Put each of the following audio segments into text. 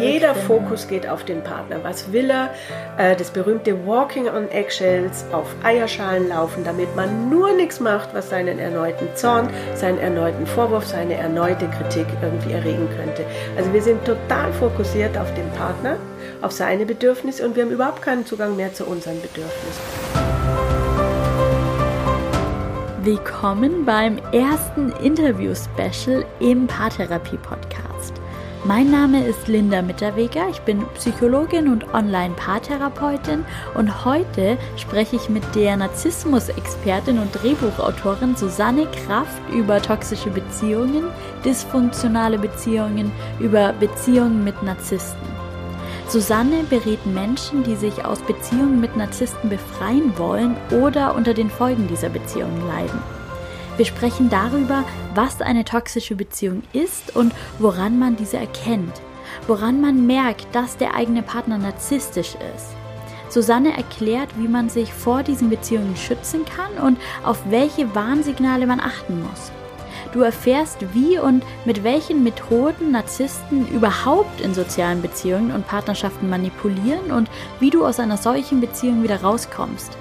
jeder Fokus geht auf den Partner. Was will er? Äh, das berühmte Walking on Eggshells, auf Eierschalen laufen, damit man nur nichts macht, was seinen erneuten Zorn, seinen erneuten Vorwurf, seine erneute Kritik irgendwie erregen könnte. Also wir sind total fokussiert auf den Partner, auf seine Bedürfnisse und wir haben überhaupt keinen Zugang mehr zu unseren Bedürfnissen. Willkommen beim ersten Interview-Special im Paartherapie-Podcast. Mein Name ist Linda Mitterweger, ich bin Psychologin und Online-Paartherapeutin und heute spreche ich mit der Narzissmus-Expertin und Drehbuchautorin Susanne Kraft über toxische Beziehungen, dysfunktionale Beziehungen, über Beziehungen mit Narzissten. Susanne berät Menschen, die sich aus Beziehungen mit Narzissten befreien wollen oder unter den Folgen dieser Beziehungen leiden. Wir sprechen darüber, was eine toxische Beziehung ist und woran man diese erkennt, woran man merkt, dass der eigene Partner narzisstisch ist. Susanne erklärt, wie man sich vor diesen Beziehungen schützen kann und auf welche Warnsignale man achten muss. Du erfährst, wie und mit welchen Methoden Narzissten überhaupt in sozialen Beziehungen und Partnerschaften manipulieren und wie du aus einer solchen Beziehung wieder rauskommst.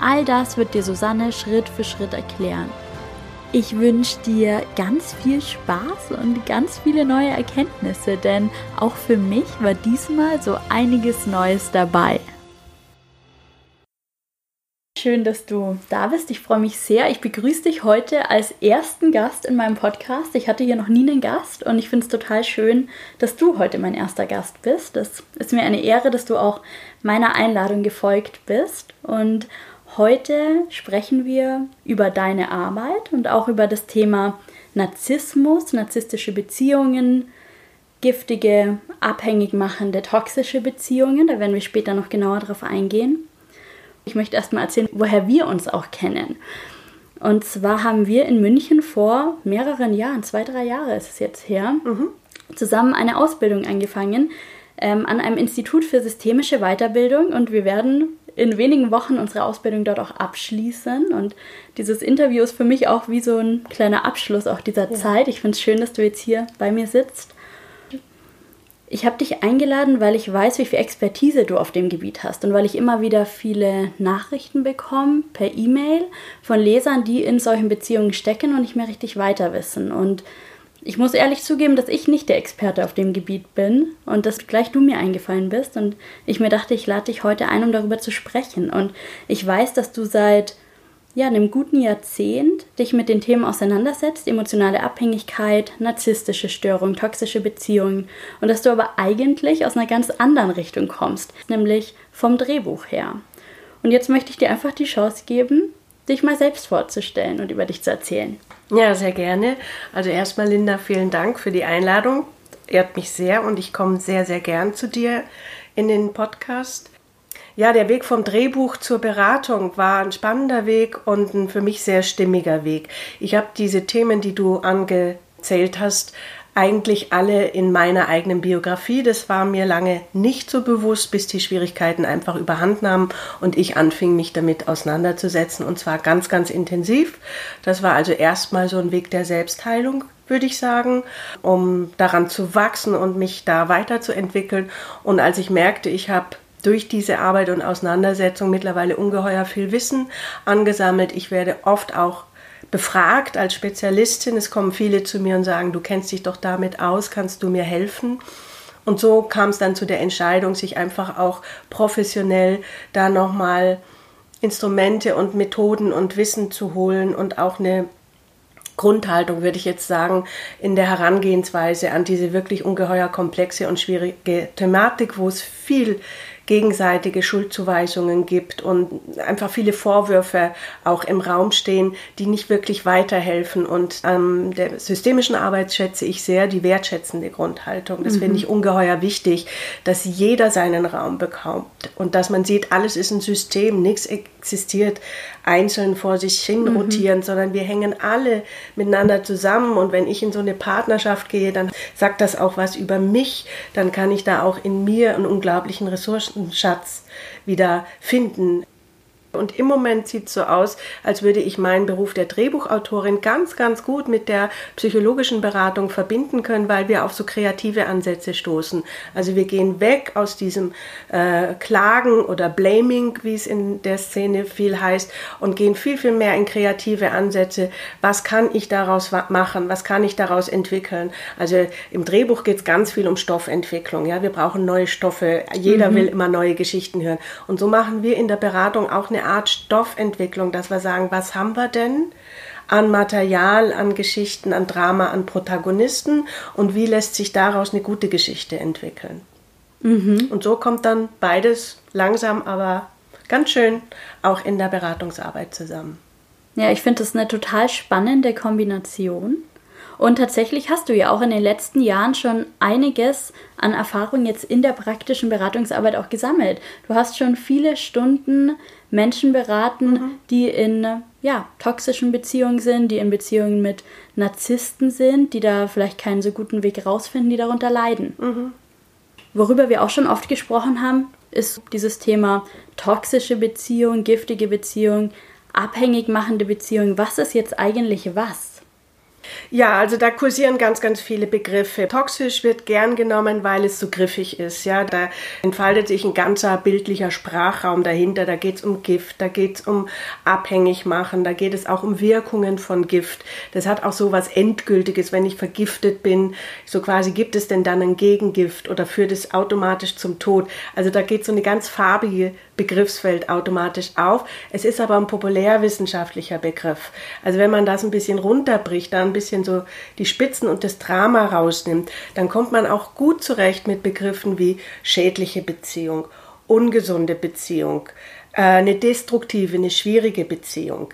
All das wird dir Susanne Schritt für Schritt erklären. Ich wünsche dir ganz viel Spaß und ganz viele neue Erkenntnisse, denn auch für mich war diesmal so einiges Neues dabei. Schön, dass du da bist. Ich freue mich sehr. Ich begrüße dich heute als ersten Gast in meinem Podcast. Ich hatte hier noch nie einen Gast und ich finde es total schön, dass du heute mein erster Gast bist. Das ist mir eine Ehre, dass du auch meiner Einladung gefolgt bist. Und heute sprechen wir über deine Arbeit und auch über das Thema Narzissmus, narzisstische Beziehungen, giftige, abhängig machende, toxische Beziehungen. Da werden wir später noch genauer drauf eingehen. Ich möchte erstmal erzählen, woher wir uns auch kennen. Und zwar haben wir in München vor mehreren Jahren, zwei, drei Jahre ist es jetzt her, mhm. zusammen eine Ausbildung angefangen ähm, an einem Institut für systemische Weiterbildung und wir werden in wenigen Wochen unsere Ausbildung dort auch abschließen. Und dieses Interview ist für mich auch wie so ein kleiner Abschluss auch dieser ja. Zeit. Ich finde es schön, dass du jetzt hier bei mir sitzt. Ich habe dich eingeladen, weil ich weiß, wie viel Expertise du auf dem Gebiet hast und weil ich immer wieder viele Nachrichten bekomme per E-Mail von Lesern, die in solchen Beziehungen stecken und nicht mehr richtig weiter wissen. Und ich muss ehrlich zugeben, dass ich nicht der Experte auf dem Gebiet bin und dass gleich du mir eingefallen bist und ich mir dachte, ich lade dich heute ein, um darüber zu sprechen. Und ich weiß, dass du seit ja, einem guten Jahrzehnt dich mit den Themen auseinandersetzt, emotionale Abhängigkeit, narzisstische Störung, toxische Beziehungen und dass du aber eigentlich aus einer ganz anderen Richtung kommst, nämlich vom Drehbuch her. Und jetzt möchte ich dir einfach die Chance geben, dich mal selbst vorzustellen und über dich zu erzählen. Ja, sehr gerne. Also erstmal Linda, vielen Dank für die Einladung. Ehrt mich sehr und ich komme sehr, sehr gern zu dir in den Podcast. Ja, der Weg vom Drehbuch zur Beratung war ein spannender Weg und ein für mich sehr stimmiger Weg. Ich habe diese Themen, die du angezählt hast, eigentlich alle in meiner eigenen Biografie. Das war mir lange nicht so bewusst, bis die Schwierigkeiten einfach überhand nahmen und ich anfing, mich damit auseinanderzusetzen und zwar ganz, ganz intensiv. Das war also erstmal so ein Weg der Selbstheilung würde ich sagen, um daran zu wachsen und mich da weiterzuentwickeln. Und als ich merkte, ich habe durch diese Arbeit und Auseinandersetzung mittlerweile ungeheuer viel Wissen angesammelt. Ich werde oft auch befragt als Spezialistin. Es kommen viele zu mir und sagen, du kennst dich doch damit aus, kannst du mir helfen? Und so kam es dann zu der Entscheidung, sich einfach auch professionell da nochmal Instrumente und Methoden und Wissen zu holen und auch eine Grundhaltung, würde ich jetzt sagen, in der Herangehensweise an diese wirklich ungeheuer komplexe und schwierige Thematik, wo es viel gegenseitige Schuldzuweisungen gibt und einfach viele Vorwürfe auch im Raum stehen, die nicht wirklich weiterhelfen. Und ähm, der systemischen Arbeit schätze ich sehr die wertschätzende Grundhaltung. Das mhm. finde ich ungeheuer wichtig, dass jeder seinen Raum bekommt und dass man sieht, alles ist ein System, nichts existiert einzeln vor sich hin mhm. rotieren, sondern wir hängen alle miteinander zusammen. Und wenn ich in so eine Partnerschaft gehe, dann sagt das auch was über mich. Dann kann ich da auch in mir einen unglaublichen Ressourcenschatz wieder finden. Und im Moment sieht es so aus, als würde ich meinen Beruf der Drehbuchautorin ganz, ganz gut mit der psychologischen Beratung verbinden können, weil wir auf so kreative Ansätze stoßen. Also wir gehen weg aus diesem äh, Klagen oder Blaming, wie es in der Szene viel heißt, und gehen viel, viel mehr in kreative Ansätze. Was kann ich daraus machen? Was kann ich daraus entwickeln? Also im Drehbuch geht es ganz viel um Stoffentwicklung. Ja, wir brauchen neue Stoffe. Jeder mhm. will immer neue Geschichten hören. Und so machen wir in der Beratung auch eine Art Stoffentwicklung, dass wir sagen, was haben wir denn? an Material, an Geschichten, an Drama, an Protagonisten und wie lässt sich daraus eine gute Geschichte entwickeln. Mhm. Und so kommt dann beides langsam, aber ganz schön auch in der Beratungsarbeit zusammen. Ja, ich finde das eine total spannende Kombination. Und tatsächlich hast du ja auch in den letzten Jahren schon einiges an Erfahrung jetzt in der praktischen Beratungsarbeit auch gesammelt. Du hast schon viele Stunden Menschen beraten, mhm. die in ja, toxischen Beziehungen sind, die in Beziehungen mit Narzissten sind, die da vielleicht keinen so guten Weg rausfinden, die darunter leiden. Mhm. Worüber wir auch schon oft gesprochen haben, ist dieses Thema toxische Beziehung, giftige Beziehung, abhängig machende Beziehung. Was ist jetzt eigentlich was? Ja, also da kursieren ganz, ganz viele Begriffe. Toxisch wird gern genommen, weil es so griffig ist. Ja, da entfaltet sich ein ganzer bildlicher Sprachraum dahinter. Da geht es um Gift, da geht es um abhängig machen, da geht es auch um Wirkungen von Gift. Das hat auch so was Endgültiges, wenn ich vergiftet bin. So quasi gibt es denn dann ein Gegengift oder führt es automatisch zum Tod. Also da geht so eine ganz farbige Begriffsfeld automatisch auf. Es ist aber ein populärwissenschaftlicher Begriff. Also wenn man das ein bisschen runterbricht, da ein bisschen so die Spitzen und das Drama rausnimmt, dann kommt man auch gut zurecht mit Begriffen wie schädliche Beziehung, ungesunde Beziehung, äh, eine destruktive, eine schwierige Beziehung.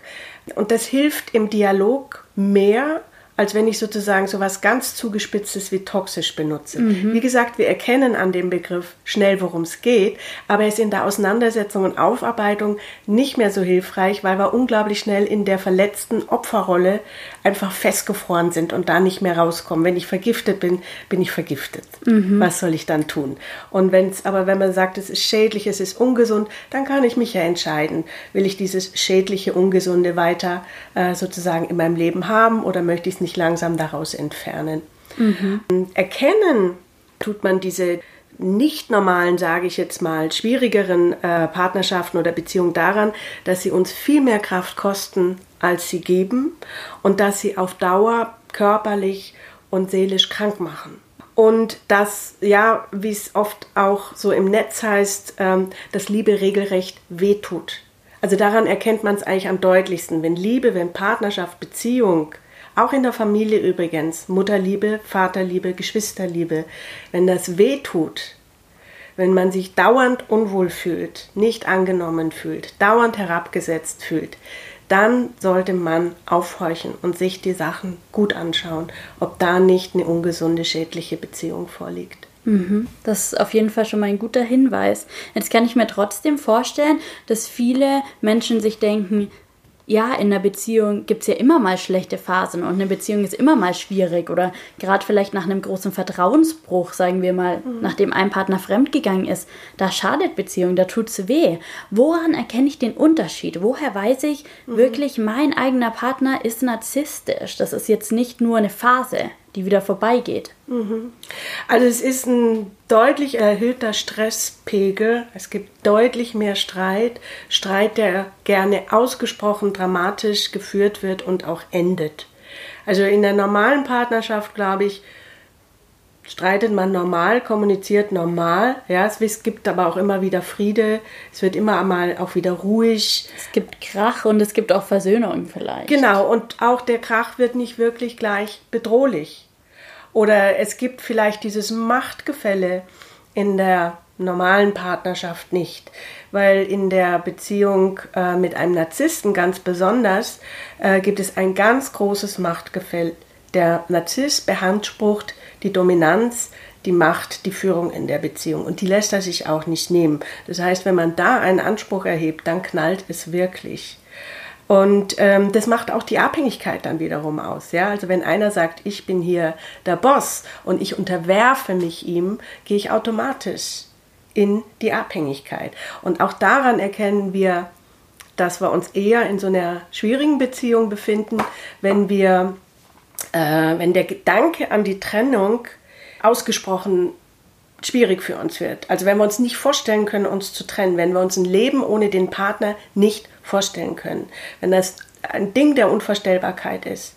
Und das hilft im Dialog mehr, als wenn ich sozusagen so was ganz zugespitztes wie toxisch benutze. Mhm. Wie gesagt, wir erkennen an dem Begriff schnell, worum es geht, aber er ist in der Auseinandersetzung und Aufarbeitung nicht mehr so hilfreich, weil wir unglaublich schnell in der verletzten Opferrolle einfach festgefroren sind und da nicht mehr rauskommen. Wenn ich vergiftet bin, bin ich vergiftet. Mhm. Was soll ich dann tun? Und wenn es aber, wenn man sagt, es ist schädlich, es ist ungesund, dann kann ich mich ja entscheiden, will ich dieses schädliche, ungesunde weiter äh, sozusagen in meinem Leben haben oder möchte ich es nicht langsam daraus entfernen. Mhm. Erkennen tut man diese nicht normalen, sage ich jetzt mal, schwierigeren äh, Partnerschaften oder Beziehungen daran, dass sie uns viel mehr Kraft kosten, als sie geben und dass sie auf Dauer körperlich und seelisch krank machen. Und dass, ja, wie es oft auch so im Netz heißt, ähm, dass Liebe regelrecht wehtut. Also daran erkennt man es eigentlich am deutlichsten. Wenn Liebe, wenn Partnerschaft, Beziehung auch in der Familie übrigens, Mutterliebe, Vaterliebe, Geschwisterliebe, wenn das weh tut, wenn man sich dauernd unwohl fühlt, nicht angenommen fühlt, dauernd herabgesetzt fühlt, dann sollte man aufhorchen und sich die Sachen gut anschauen, ob da nicht eine ungesunde, schädliche Beziehung vorliegt. Mhm. Das ist auf jeden Fall schon mal ein guter Hinweis. Jetzt kann ich mir trotzdem vorstellen, dass viele Menschen sich denken, ja, in einer Beziehung gibt es ja immer mal schlechte Phasen und eine Beziehung ist immer mal schwierig oder gerade vielleicht nach einem großen Vertrauensbruch, sagen wir mal, mhm. nachdem ein Partner fremdgegangen ist, da schadet Beziehung, da tut es weh. Woran erkenne ich den Unterschied? Woher weiß ich mhm. wirklich, mein eigener Partner ist narzisstisch? Das ist jetzt nicht nur eine Phase die wieder vorbeigeht. Mhm. Also es ist ein deutlich erhöhter Stresspegel. Es gibt deutlich mehr Streit. Streit, der gerne ausgesprochen dramatisch geführt wird und auch endet. Also in der normalen Partnerschaft, glaube ich, streitet man normal, kommuniziert normal. Ja, es gibt aber auch immer wieder Friede. Es wird immer einmal auch wieder ruhig. Es gibt Krach und es gibt auch Versöhnung vielleicht. Genau, und auch der Krach wird nicht wirklich gleich bedrohlich. Oder es gibt vielleicht dieses Machtgefälle in der normalen Partnerschaft nicht, weil in der Beziehung äh, mit einem Narzissten ganz besonders äh, gibt es ein ganz großes Machtgefälle. Der Narzisst beansprucht die Dominanz, die Macht, die Führung in der Beziehung und die lässt er sich auch nicht nehmen. Das heißt, wenn man da einen Anspruch erhebt, dann knallt es wirklich. Und ähm, das macht auch die Abhängigkeit dann wiederum aus. Ja? Also wenn einer sagt, ich bin hier der Boss und ich unterwerfe mich ihm, gehe ich automatisch in die Abhängigkeit. Und auch daran erkennen wir dass wir uns eher in so einer schwierigen Beziehung befinden, wenn wir, äh, wenn der Gedanke an die Trennung ausgesprochen schwierig für uns wird. Also wenn wir uns nicht vorstellen können, uns zu trennen, wenn wir uns ein Leben ohne den Partner nicht vorstellen können, wenn das ein Ding der Unvorstellbarkeit ist,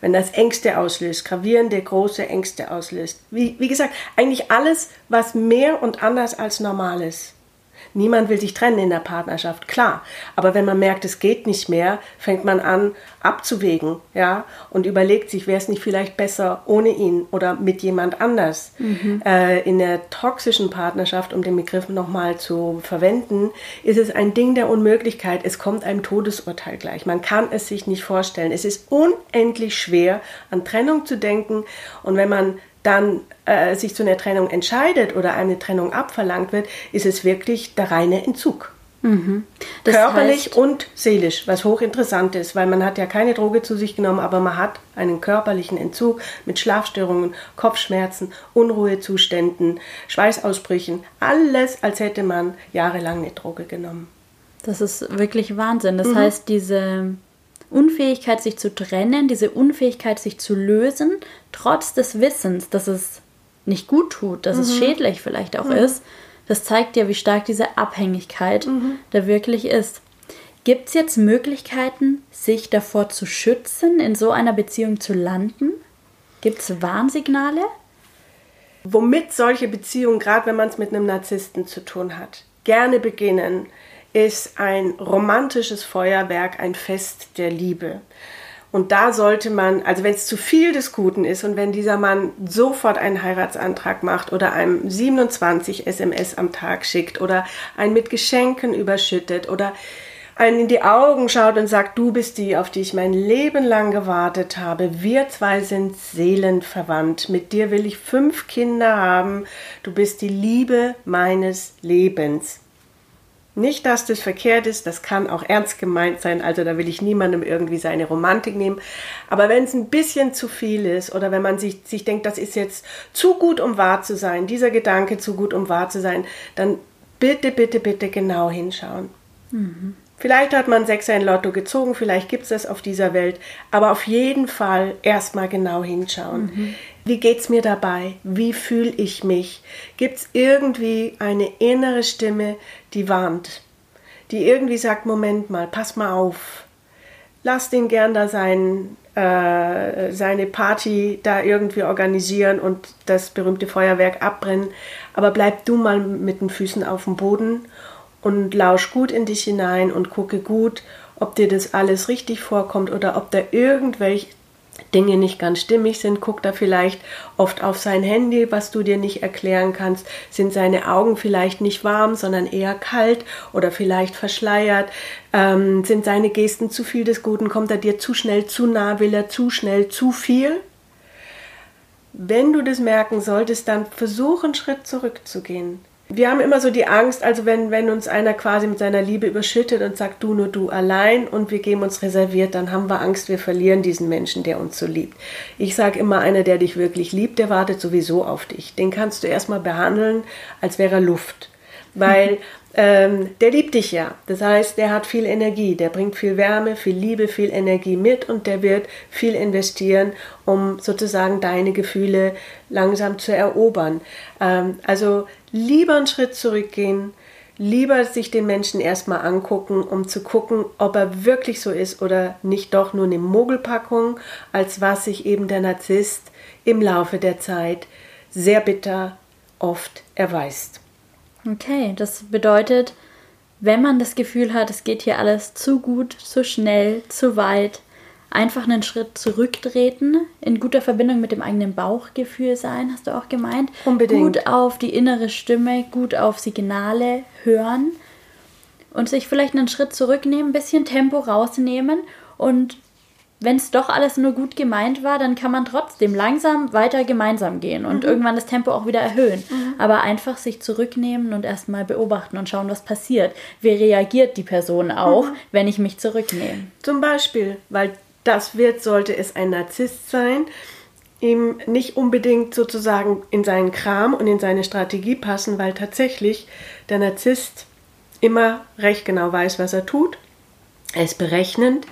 wenn das Ängste auslöst, gravierende, große Ängste auslöst. Wie, wie gesagt, eigentlich alles, was mehr und anders als normal ist. Niemand will sich trennen in der Partnerschaft, klar. Aber wenn man merkt, es geht nicht mehr, fängt man an abzuwägen, ja, und überlegt sich, wäre es nicht vielleicht besser ohne ihn oder mit jemand anders. Mhm. Äh, in der toxischen Partnerschaft, um den Begriff nochmal zu verwenden, ist es ein Ding der Unmöglichkeit. Es kommt einem Todesurteil gleich. Man kann es sich nicht vorstellen. Es ist unendlich schwer, an Trennung zu denken. Und wenn man dann äh, sich zu einer Trennung entscheidet oder eine Trennung abverlangt wird, ist es wirklich der reine Entzug. Mhm. Körperlich heißt, und seelisch, was hochinteressant ist, weil man hat ja keine Droge zu sich genommen, aber man hat einen körperlichen Entzug mit Schlafstörungen, Kopfschmerzen, Unruhezuständen, Schweißausbrüchen, alles, als hätte man jahrelang eine Droge genommen. Das ist wirklich Wahnsinn. Das mhm. heißt, diese Unfähigkeit, sich zu trennen, diese Unfähigkeit, sich zu lösen, trotz des Wissens, dass es nicht gut tut, dass mhm. es schädlich vielleicht auch mhm. ist, das zeigt ja, wie stark diese Abhängigkeit mhm. da wirklich ist. Gibt es jetzt Möglichkeiten, sich davor zu schützen, in so einer Beziehung zu landen? Gibt es Warnsignale? Womit solche Beziehungen, gerade wenn man es mit einem Narzissten zu tun hat, gerne beginnen, ist ein romantisches Feuerwerk, ein Fest der Liebe. Und da sollte man, also wenn es zu viel des Guten ist und wenn dieser Mann sofort einen Heiratsantrag macht oder einem 27 SMS am Tag schickt oder einen mit Geschenken überschüttet oder einen in die Augen schaut und sagt, du bist die, auf die ich mein Leben lang gewartet habe. Wir zwei sind seelenverwandt. Mit dir will ich fünf Kinder haben. Du bist die Liebe meines Lebens. Nicht, dass das verkehrt ist, das kann auch ernst gemeint sein, also da will ich niemandem irgendwie seine Romantik nehmen. Aber wenn es ein bisschen zu viel ist oder wenn man sich, sich denkt, das ist jetzt zu gut, um wahr zu sein, dieser Gedanke zu gut, um wahr zu sein, dann bitte, bitte, bitte genau hinschauen. Mhm. Vielleicht hat man Sechser in Lotto gezogen, vielleicht gibt es das auf dieser Welt, aber auf jeden Fall erstmal genau hinschauen. Mhm. Wie geht's mir dabei? Wie fühle ich mich? Gibt es irgendwie eine innere Stimme, die warnt, die irgendwie sagt, Moment mal, pass mal auf, lass den gern da sein, äh, seine Party da irgendwie organisieren und das berühmte Feuerwerk abbrennen, aber bleib du mal mit den Füßen auf dem Boden und lausch gut in dich hinein und gucke gut, ob dir das alles richtig vorkommt oder ob da irgendwelche Dinge nicht ganz stimmig sind, guckt er vielleicht oft auf sein Handy, was du dir nicht erklären kannst. Sind seine Augen vielleicht nicht warm, sondern eher kalt oder vielleicht verschleiert? Ähm, sind seine Gesten zu viel des Guten? Kommt er dir zu schnell zu nah? Will er zu schnell zu viel? Wenn du das merken solltest, dann versuch einen Schritt zurückzugehen wir haben immer so die Angst, also wenn, wenn uns einer quasi mit seiner Liebe überschüttet und sagt, du nur du allein und wir geben uns reserviert, dann haben wir Angst, wir verlieren diesen Menschen, der uns so liebt. Ich sage immer, einer, der dich wirklich liebt, der wartet sowieso auf dich. Den kannst du erstmal behandeln, als wäre er Luft. Weil ähm, der liebt dich ja. Das heißt, der hat viel Energie, der bringt viel Wärme, viel Liebe, viel Energie mit und der wird viel investieren, um sozusagen deine Gefühle langsam zu erobern. Ähm, also lieber einen Schritt zurückgehen, lieber sich den Menschen erstmal angucken, um zu gucken, ob er wirklich so ist oder nicht doch nur eine Mogelpackung, als was sich eben der Narzisst im Laufe der Zeit sehr bitter oft erweist. Okay, das bedeutet, wenn man das Gefühl hat, es geht hier alles zu gut, zu schnell, zu weit, einfach einen Schritt zurücktreten, in guter Verbindung mit dem eigenen Bauchgefühl sein, hast du auch gemeint. Unbedingt. Gut auf die innere Stimme, gut auf Signale hören und sich vielleicht einen Schritt zurücknehmen, ein bisschen Tempo rausnehmen und wenn es doch alles nur gut gemeint war, dann kann man trotzdem langsam weiter gemeinsam gehen und mhm. irgendwann das Tempo auch wieder erhöhen. Mhm. Aber einfach sich zurücknehmen und erstmal beobachten und schauen, was passiert. Wie reagiert die Person auch, mhm. wenn ich mich zurücknehme? Zum Beispiel, weil das wird, sollte es ein Narzisst sein, ihm nicht unbedingt sozusagen in seinen Kram und in seine Strategie passen, weil tatsächlich der Narzisst immer recht genau weiß, was er tut Er ist berechnend.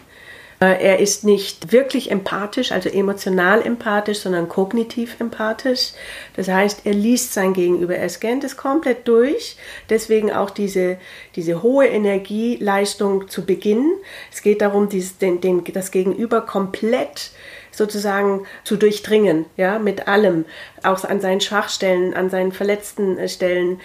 Äh, er ist nicht wirklich empathisch, also emotional empathisch, sondern kognitiv empathisch. Das heißt, er liest sein Gegenüber, er scannt es komplett durch. Deswegen auch diese, diese hohe Energieleistung zu Beginn. Es geht darum, dieses, den, den, das Gegenüber komplett sozusagen zu durchdringen, ja, mit allem, auch an seinen Schwachstellen, an seinen verletzten äh, Stellen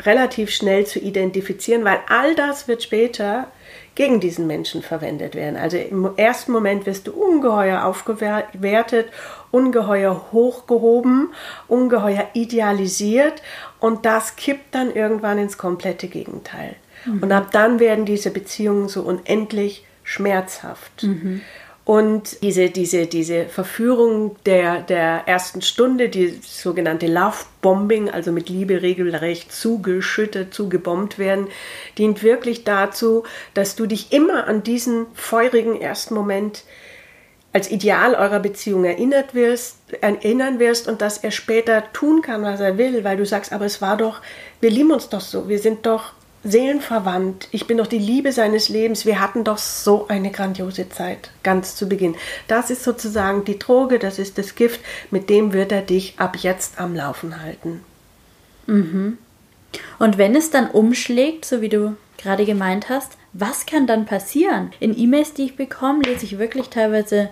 relativ schnell zu identifizieren, weil all das wird später gegen diesen Menschen verwendet werden. Also im ersten Moment wirst du ungeheuer aufgewertet, ungeheuer hochgehoben, ungeheuer idealisiert und das kippt dann irgendwann ins komplette Gegenteil. Mhm. Und ab dann werden diese Beziehungen so unendlich schmerzhaft. Mhm. Und diese, diese, diese Verführung der, der ersten Stunde, die sogenannte Love Bombing, also mit Liebe regelrecht zugeschüttet, zugebombt werden, dient wirklich dazu, dass du dich immer an diesen feurigen ersten Moment als Ideal eurer Beziehung erinnert wirst, erinnern wirst und dass er später tun kann, was er will, weil du sagst, aber es war doch, wir lieben uns doch so, wir sind doch seelenverwandt. Ich bin doch die Liebe seines Lebens. Wir hatten doch so eine grandiose Zeit, ganz zu Beginn. Das ist sozusagen die Droge, das ist das Gift, mit dem wird er dich ab jetzt am Laufen halten. Mhm. Und wenn es dann umschlägt, so wie du gerade gemeint hast, was kann dann passieren? In E-Mails, die ich bekomme, lese ich wirklich teilweise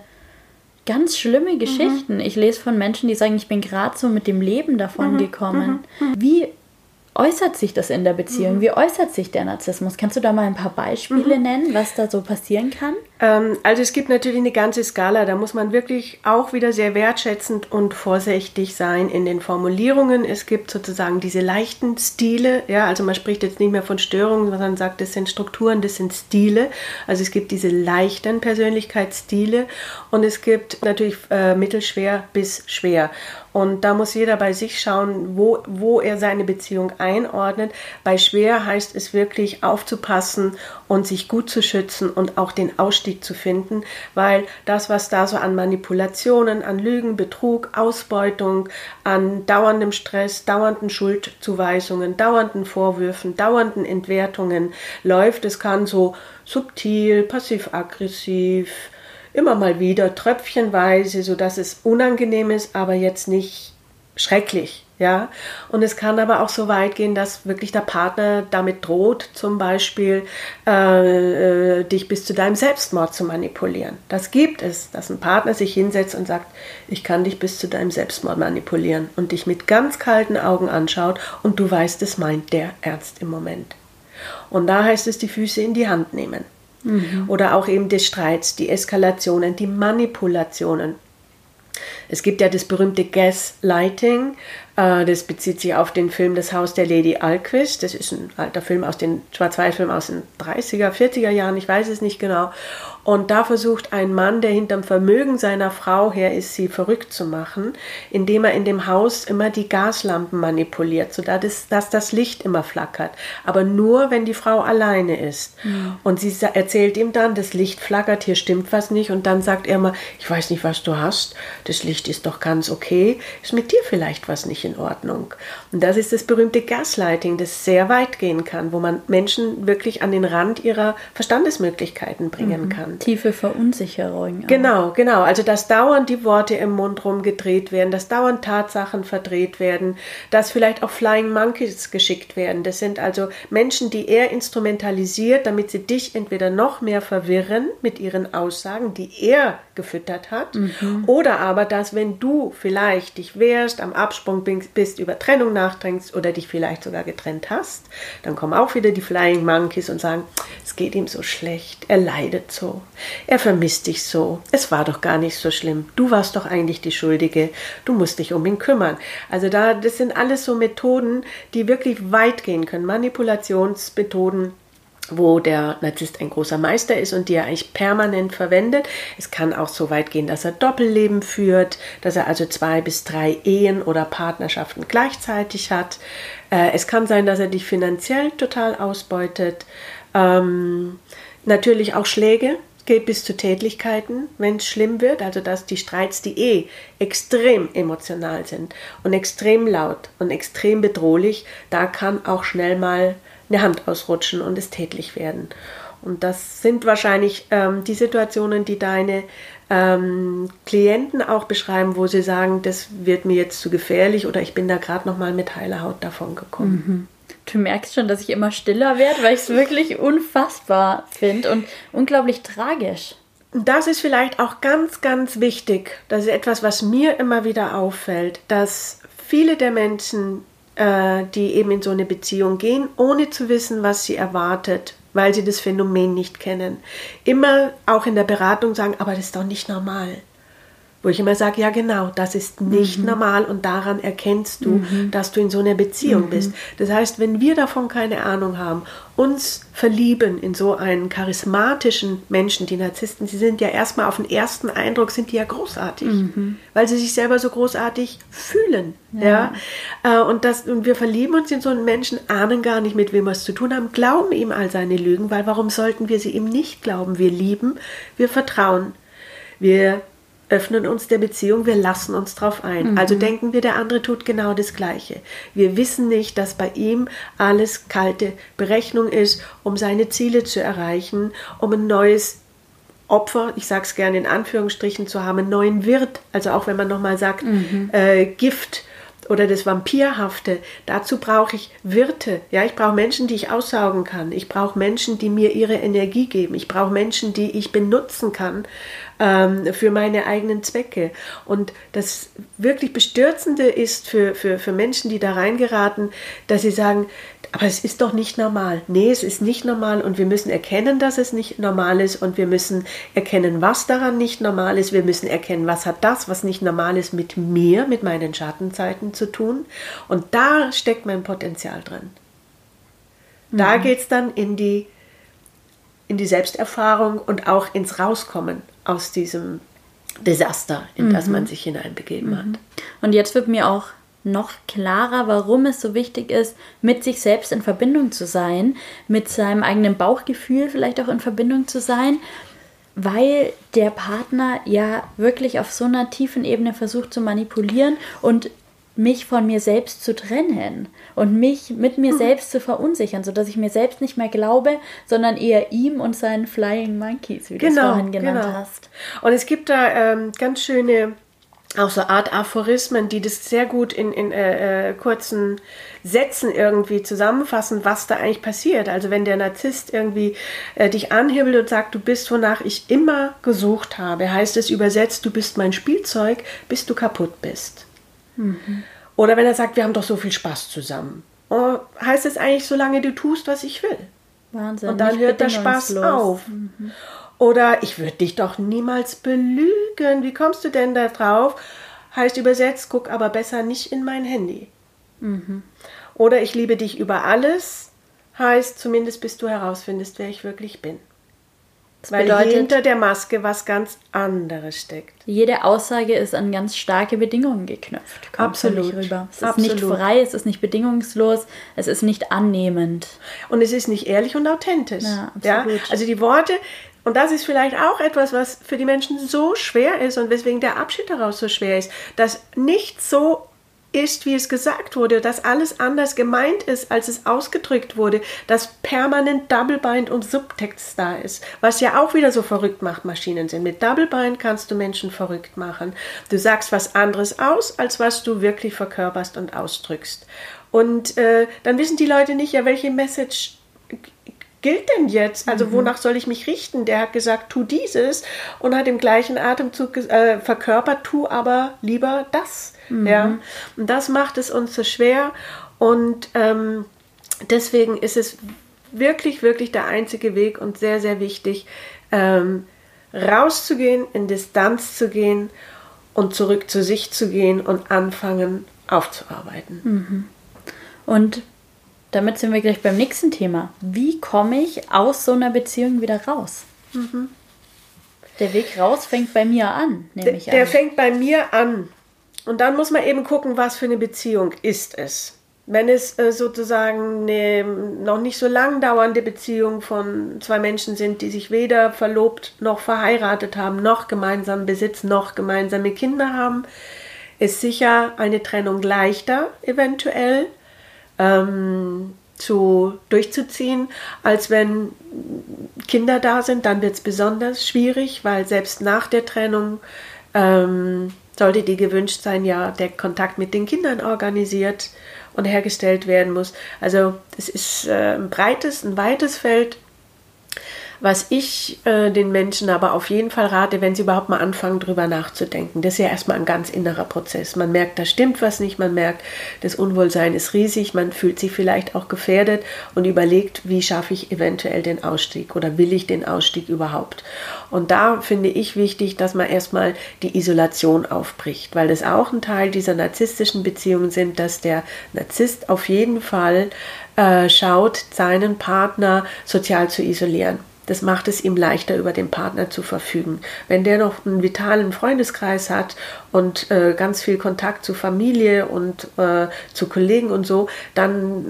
ganz schlimme mhm. Geschichten. Mhm. Ich lese von Menschen, die sagen, ich bin gerade so mit dem Leben davon mhm. gekommen. Mhm. Wie äußert sich das in der Beziehung? Mhm. Wie äußert sich der Narzissmus? Kannst du da mal ein paar Beispiele mhm. nennen, was da so passieren kann? Ähm, also es gibt natürlich eine ganze Skala. Da muss man wirklich auch wieder sehr wertschätzend und vorsichtig sein in den Formulierungen. Es gibt sozusagen diese leichten Stile. Ja, also man spricht jetzt nicht mehr von Störungen, sondern sagt, das sind Strukturen, das sind Stile. Also es gibt diese leichten Persönlichkeitsstile und es gibt natürlich äh, mittelschwer bis schwer. Und da muss jeder bei sich schauen, wo, wo er seine Beziehung einordnet. Bei schwer heißt es wirklich aufzupassen und sich gut zu schützen und auch den Ausstieg zu finden, weil das, was da so an Manipulationen, an Lügen, Betrug, Ausbeutung, an dauerndem Stress, dauernden Schuldzuweisungen, dauernden Vorwürfen, dauernden Entwertungen läuft, es kann so subtil, passiv-aggressiv, immer mal wieder tröpfchenweise, sodass es unangenehm ist, aber jetzt nicht schrecklich. Ja, und es kann aber auch so weit gehen, dass wirklich der Partner damit droht, zum Beispiel äh, äh, dich bis zu deinem Selbstmord zu manipulieren. Das gibt es, dass ein Partner sich hinsetzt und sagt, ich kann dich bis zu deinem Selbstmord manipulieren und dich mit ganz kalten Augen anschaut und du weißt, es meint der ernst im Moment. Und da heißt es, die Füße in die Hand nehmen. Mhm. Oder auch eben des Streits, die Eskalationen, die Manipulationen. Es gibt ja das berühmte Gaslighting, äh, das bezieht sich auf den Film Das Haus der Lady Alquist. Das ist ein alter Film aus den Schwarz-Weiß-Film aus den 30er, 40er Jahren, ich weiß es nicht genau. Und da versucht ein Mann, der hinterm Vermögen seiner Frau her ist, sie verrückt zu machen, indem er in dem Haus immer die Gaslampen manipuliert, sodass das, dass das Licht immer flackert. Aber nur, wenn die Frau alleine ist. Mhm. Und sie erzählt ihm dann, das Licht flackert, hier stimmt was nicht. Und dann sagt er mal, ich weiß nicht, was du hast. Das Licht ist doch ganz okay. Ist mit dir vielleicht was nicht in Ordnung? Und das ist das berühmte Gaslighting, das sehr weit gehen kann, wo man Menschen wirklich an den Rand ihrer Verstandesmöglichkeiten bringen mhm. kann. Tiefe Verunsicherung. Auch. Genau, genau. Also dass dauernd die Worte im Mund rumgedreht werden, dass dauernd Tatsachen verdreht werden, dass vielleicht auch Flying Monkeys geschickt werden. Das sind also Menschen, die er instrumentalisiert, damit sie dich entweder noch mehr verwirren mit ihren Aussagen, die er gefüttert hat, mhm. oder aber, dass wenn du vielleicht dich wehrst, am Absprung bist, über Trennung nachdenkst oder dich vielleicht sogar getrennt hast, dann kommen auch wieder die Flying Monkeys und sagen, es geht ihm so schlecht, er leidet so. Er vermisst dich so. Es war doch gar nicht so schlimm. Du warst doch eigentlich die Schuldige. Du musst dich um ihn kümmern. Also da, das sind alles so Methoden, die wirklich weit gehen können. Manipulationsmethoden, wo der Narzisst ein großer Meister ist und die er eigentlich permanent verwendet. Es kann auch so weit gehen, dass er Doppelleben führt, dass er also zwei bis drei Ehen oder Partnerschaften gleichzeitig hat. Äh, es kann sein, dass er dich finanziell total ausbeutet. Ähm, natürlich auch Schläge geht bis zu Tätlichkeiten, wenn es schlimm wird, also dass die Streits, die eh extrem emotional sind und extrem laut und extrem bedrohlich, da kann auch schnell mal eine Hand ausrutschen und es tätlich werden. Und das sind wahrscheinlich ähm, die Situationen, die deine ähm, Klienten auch beschreiben, wo sie sagen, das wird mir jetzt zu gefährlich oder ich bin da gerade noch mal mit heiler Haut davon gekommen. Mhm. Du merkst schon, dass ich immer stiller werde, weil ich es wirklich unfassbar finde und unglaublich tragisch. Das ist vielleicht auch ganz, ganz wichtig. Das ist etwas, was mir immer wieder auffällt, dass viele der Menschen, äh, die eben in so eine Beziehung gehen, ohne zu wissen, was sie erwartet, weil sie das Phänomen nicht kennen, immer auch in der Beratung sagen, aber das ist doch nicht normal. Wo ich immer sage, ja genau, das ist nicht mhm. normal und daran erkennst du, mhm. dass du in so einer Beziehung mhm. bist. Das heißt, wenn wir davon keine Ahnung haben, uns verlieben in so einen charismatischen Menschen, die Narzissten, sie sind ja erstmal auf den ersten Eindruck, sind die ja großartig, mhm. weil sie sich selber so großartig fühlen. Ja. ja? Äh, und, das, und wir verlieben uns in so einen Menschen, ahnen gar nicht, mit wem wir es zu tun haben, glauben ihm all seine Lügen, weil warum sollten wir sie ihm nicht glauben? Wir lieben, wir vertrauen. Wir öffnen uns der Beziehung, wir lassen uns drauf ein. Mhm. Also denken wir, der andere tut genau das Gleiche. Wir wissen nicht, dass bei ihm alles kalte Berechnung ist, um seine Ziele zu erreichen, um ein neues Opfer, ich sage es gerne in Anführungsstrichen, zu haben, einen neuen Wirt. Also auch wenn man nochmal sagt, mhm. äh, Gift oder das Vampirhafte. Dazu brauche ich Wirte. Ja, ich brauche Menschen, die ich aussaugen kann. Ich brauche Menschen, die mir ihre Energie geben. Ich brauche Menschen, die ich benutzen kann ähm, für meine eigenen Zwecke. Und das wirklich Bestürzende ist für, für, für Menschen, die da reingeraten, dass sie sagen, aber es ist doch nicht normal. Nee, es ist nicht normal und wir müssen erkennen, dass es nicht normal ist und wir müssen erkennen, was daran nicht normal ist. Wir müssen erkennen, was hat das, was nicht normal ist, mit mir, mit meinen Schattenzeiten zu tun. Und da steckt mein Potenzial drin. Da mhm. geht es dann in die, in die Selbsterfahrung und auch ins Rauskommen aus diesem Desaster, in mhm. das man sich hineinbegeben mhm. hat. Und jetzt wird mir auch noch klarer, warum es so wichtig ist, mit sich selbst in Verbindung zu sein, mit seinem eigenen Bauchgefühl vielleicht auch in Verbindung zu sein, weil der Partner ja wirklich auf so einer tiefen Ebene versucht zu manipulieren und mich von mir selbst zu trennen und mich mit mir mhm. selbst zu verunsichern, sodass ich mir selbst nicht mehr glaube, sondern eher ihm und seinen Flying Monkeys, wie genau, du es vorhin genannt genau. hast. Und es gibt da ähm, ganz schöne auch so Art Aphorismen, die das sehr gut in, in äh, äh, kurzen Sätzen irgendwie zusammenfassen, was da eigentlich passiert. Also wenn der Narzisst irgendwie äh, dich anhibbelt und sagt, du bist, wonach ich immer gesucht habe, heißt es übersetzt, du bist mein Spielzeug, bis du kaputt bist. Mhm. Oder wenn er sagt, wir haben doch so viel Spaß zusammen, oh, heißt es eigentlich, solange du tust, was ich will. Wahnsinn. Und dann hört der Spaß auf. Mhm. Oder ich würde dich doch niemals belügen. Wie kommst du denn da drauf? Heißt übersetzt, guck aber besser nicht in mein Handy. Mhm. Oder ich liebe dich über alles, heißt zumindest bis du herausfindest, wer ich wirklich bin. Das Weil bedeutet, hinter der Maske was ganz anderes steckt. Jede Aussage ist an ganz starke Bedingungen geknüpft. Absolut. Rüber. Es Absolut. ist nicht frei, es ist nicht bedingungslos, es ist nicht annehmend. Und es ist nicht ehrlich und authentisch. Ja, absolut. Ja? Also die Worte, und das ist vielleicht auch etwas, was für die Menschen so schwer ist und weswegen der Abschied daraus so schwer ist, dass nicht so ist, wie es gesagt wurde, dass alles anders gemeint ist, als es ausgedrückt wurde, dass permanent Double-Bind und Subtext da ist, was ja auch wieder so verrückt macht, Maschinen sind. Mit Double-Bind kannst du Menschen verrückt machen. Du sagst was anderes aus, als was du wirklich verkörperst und ausdrückst. Und äh, dann wissen die Leute nicht, ja, welche Message gilt denn jetzt? Also mhm. wonach soll ich mich richten? Der hat gesagt, tu dieses und hat im gleichen Atemzug äh, verkörpert, tu aber lieber das. Mhm. Ja, und das macht es uns so schwer und ähm, deswegen ist es wirklich, wirklich der einzige Weg und sehr, sehr wichtig, ähm, rauszugehen, in Distanz zu gehen und zurück zu sich zu gehen und anfangen aufzuarbeiten. Mhm. Und damit sind wir gleich beim nächsten Thema. Wie komme ich aus so einer Beziehung wieder raus? Mhm. Der Weg raus fängt bei mir an, nehme ich an. Der fängt bei mir an. Und dann muss man eben gucken, was für eine Beziehung ist es. Wenn es äh, sozusagen eine noch nicht so lang dauernde Beziehung von zwei Menschen sind, die sich weder verlobt noch verheiratet haben, noch gemeinsam Besitz, noch gemeinsame Kinder haben, ist sicher eine Trennung leichter eventuell ähm, zu, durchzuziehen, als wenn Kinder da sind. Dann wird es besonders schwierig, weil selbst nach der Trennung ähm, sollte die gewünscht sein, ja, der Kontakt mit den Kindern organisiert und hergestellt werden muss. Also es ist äh, ein breites, ein weites Feld was ich äh, den Menschen aber auf jeden Fall rate, wenn sie überhaupt mal anfangen, drüber nachzudenken. Das ist ja erstmal ein ganz innerer Prozess. Man merkt, da stimmt was nicht, man merkt, das Unwohlsein ist riesig, man fühlt sich vielleicht auch gefährdet und überlegt, wie schaffe ich eventuell den Ausstieg oder will ich den Ausstieg überhaupt. Und da finde ich wichtig, dass man erstmal die Isolation aufbricht, weil das auch ein Teil dieser narzisstischen Beziehungen sind, dass der Narzisst auf jeden Fall äh, schaut, seinen Partner sozial zu isolieren. Das macht es ihm leichter, über den Partner zu verfügen. Wenn der noch einen vitalen Freundeskreis hat und äh, ganz viel Kontakt zu Familie und äh, zu Kollegen und so, dann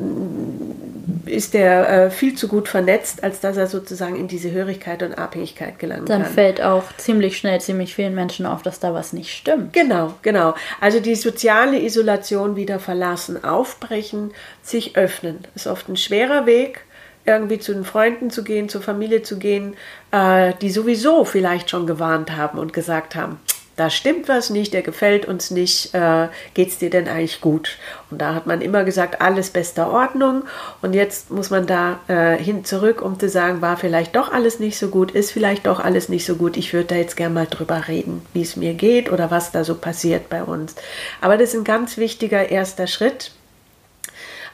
ist der äh, viel zu gut vernetzt, als dass er sozusagen in diese Hörigkeit und Abhängigkeit gelangen dann kann. Dann fällt auch ziemlich schnell ziemlich vielen Menschen auf, dass da was nicht stimmt. Genau, genau. Also die soziale Isolation wieder verlassen, aufbrechen, sich öffnen. Ist oft ein schwerer Weg irgendwie zu den Freunden zu gehen, zur Familie zu gehen, äh, die sowieso vielleicht schon gewarnt haben und gesagt haben, da stimmt was nicht, der gefällt uns nicht, äh, geht's dir denn eigentlich gut? Und da hat man immer gesagt, alles bester Ordnung. Und jetzt muss man da äh, hin zurück, um zu sagen, war vielleicht doch alles nicht so gut, ist vielleicht doch alles nicht so gut. Ich würde da jetzt gerne mal drüber reden, wie es mir geht oder was da so passiert bei uns. Aber das ist ein ganz wichtiger erster Schritt,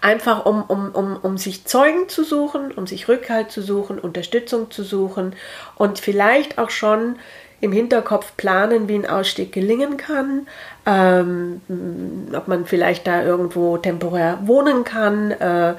einfach um, um, um, um sich Zeugen zu suchen, um sich Rückhalt zu suchen, Unterstützung zu suchen und vielleicht auch schon im Hinterkopf planen, wie ein Ausstieg gelingen kann, ähm, ob man vielleicht da irgendwo temporär wohnen kann, äh,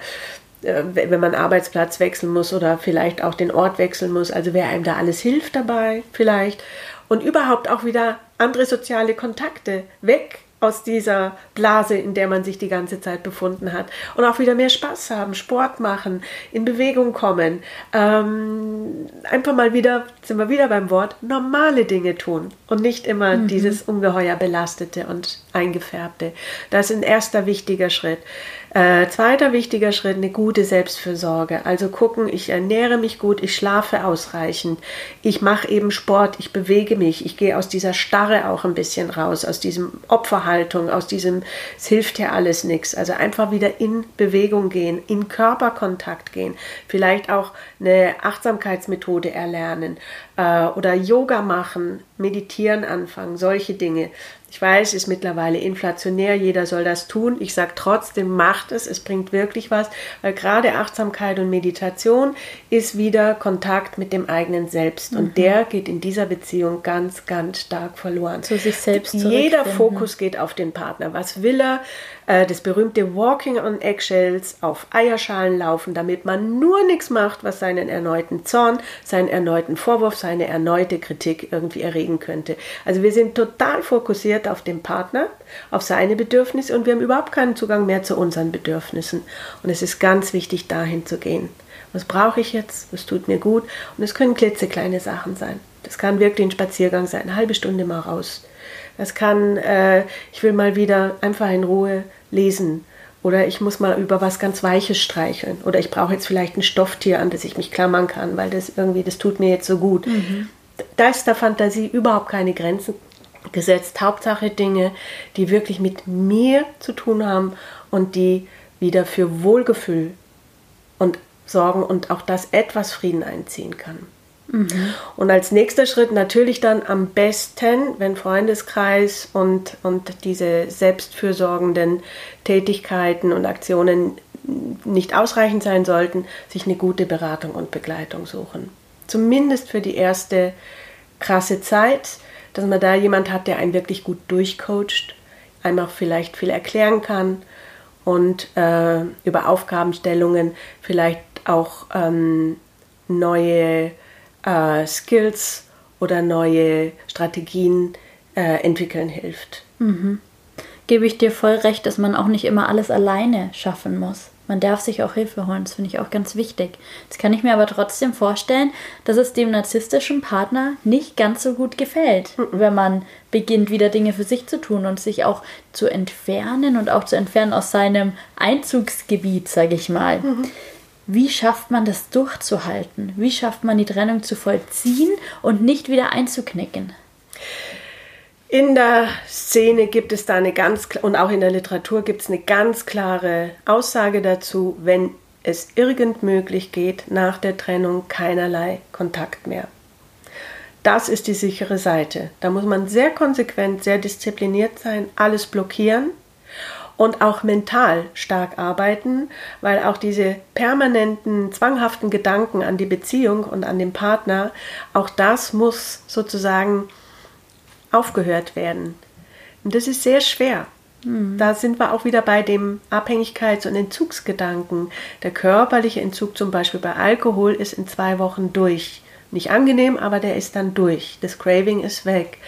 äh wenn man Arbeitsplatz wechseln muss oder vielleicht auch den Ort wechseln muss, also wer einem da alles hilft dabei vielleicht. Und überhaupt auch wieder andere soziale Kontakte weg aus dieser Blase, in der man sich die ganze Zeit befunden hat. Und auch wieder mehr Spaß haben, Sport machen, in Bewegung kommen, ähm, einfach mal wieder, sind wir wieder beim Wort, normale Dinge tun und nicht immer mhm. dieses ungeheuer belastete und eingefärbte. Das ist ein erster wichtiger Schritt. Äh, zweiter wichtiger Schritt, eine gute Selbstfürsorge. Also gucken, ich ernähre mich gut, ich schlafe ausreichend, ich mache eben Sport, ich bewege mich, ich gehe aus dieser Starre auch ein bisschen raus, aus diesem Opferhaltung, aus diesem, es hilft ja alles nichts. Also einfach wieder in Bewegung gehen, in Körperkontakt gehen, vielleicht auch eine Achtsamkeitsmethode erlernen äh, oder Yoga machen, meditieren anfangen, solche Dinge. Ich weiß, ist mittlerweile inflationär, jeder soll das tun. Ich sage trotzdem, macht es, es bringt wirklich was, weil gerade Achtsamkeit und Meditation ist wieder Kontakt mit dem eigenen Selbst. Mhm. Und der geht in dieser Beziehung ganz, ganz stark verloren. Zu sich selbst. Jeder Fokus geht auf den Partner. Was will er? Äh, das berühmte Walking on Eggshells auf Eierschalen laufen, damit man nur nichts macht, was seinen erneuten Zorn, seinen erneuten Vorwurf, seine erneute Kritik irgendwie erregen könnte. Also wir sind total fokussiert auf den Partner, auf seine Bedürfnisse und wir haben überhaupt keinen Zugang mehr zu unseren Bedürfnissen. Und es ist ganz wichtig, dahin zu gehen. Was brauche ich jetzt? Was tut mir gut? Und es können klitzekleine Sachen sein. Das kann wirklich ein Spaziergang sein, eine halbe Stunde mal raus das kann, äh, ich will mal wieder einfach in Ruhe lesen. Oder ich muss mal über was ganz Weiches streicheln. Oder ich brauche jetzt vielleicht ein Stofftier, an das ich mich klammern kann, weil das irgendwie, das tut mir jetzt so gut. Mhm. Da ist der Fantasie überhaupt keine Grenzen gesetzt. Hauptsache Dinge, die wirklich mit mir zu tun haben und die wieder für Wohlgefühl und sorgen und auch das etwas Frieden einziehen kann. Mhm. Und als nächster Schritt natürlich dann am besten, wenn Freundeskreis und, und diese selbstfürsorgenden Tätigkeiten und Aktionen nicht ausreichend sein sollten, sich eine gute Beratung und Begleitung suchen. Zumindest für die erste krasse Zeit, dass man da jemand hat, der einen wirklich gut durchcoacht, einem auch vielleicht viel erklären kann und äh, über Aufgabenstellungen vielleicht auch ähm, neue äh, Skills oder neue Strategien äh, entwickeln hilft. Mhm. Gebe ich dir voll recht, dass man auch nicht immer alles alleine schaffen muss. Man darf sich auch Hilfe holen, das finde ich auch ganz wichtig. Jetzt kann ich mir aber trotzdem vorstellen, dass es dem narzisstischen Partner nicht ganz so gut gefällt, mhm. wenn man beginnt, wieder Dinge für sich zu tun und sich auch zu entfernen und auch zu entfernen aus seinem Einzugsgebiet, sage ich mal. Mhm. Wie schafft man das durchzuhalten? Wie schafft man die Trennung zu vollziehen und nicht wieder einzuknicken? In der Szene gibt es da eine ganz und auch in der Literatur gibt es eine ganz klare Aussage dazu, wenn es irgend möglich geht, nach der Trennung keinerlei Kontakt mehr. Das ist die sichere Seite. Da muss man sehr konsequent, sehr diszipliniert sein, alles blockieren und auch mental stark arbeiten, weil auch diese permanenten, zwanghaften Gedanken an die Beziehung und an den Partner, auch das muss sozusagen aufgehört werden. Und das ist sehr schwer. Mhm. Da sind wir auch wieder bei dem Abhängigkeits- und Entzugsgedanken. Der körperliche Entzug zum Beispiel bei Alkohol ist in zwei Wochen durch. Nicht angenehm, aber der ist dann durch. Das Craving ist weg.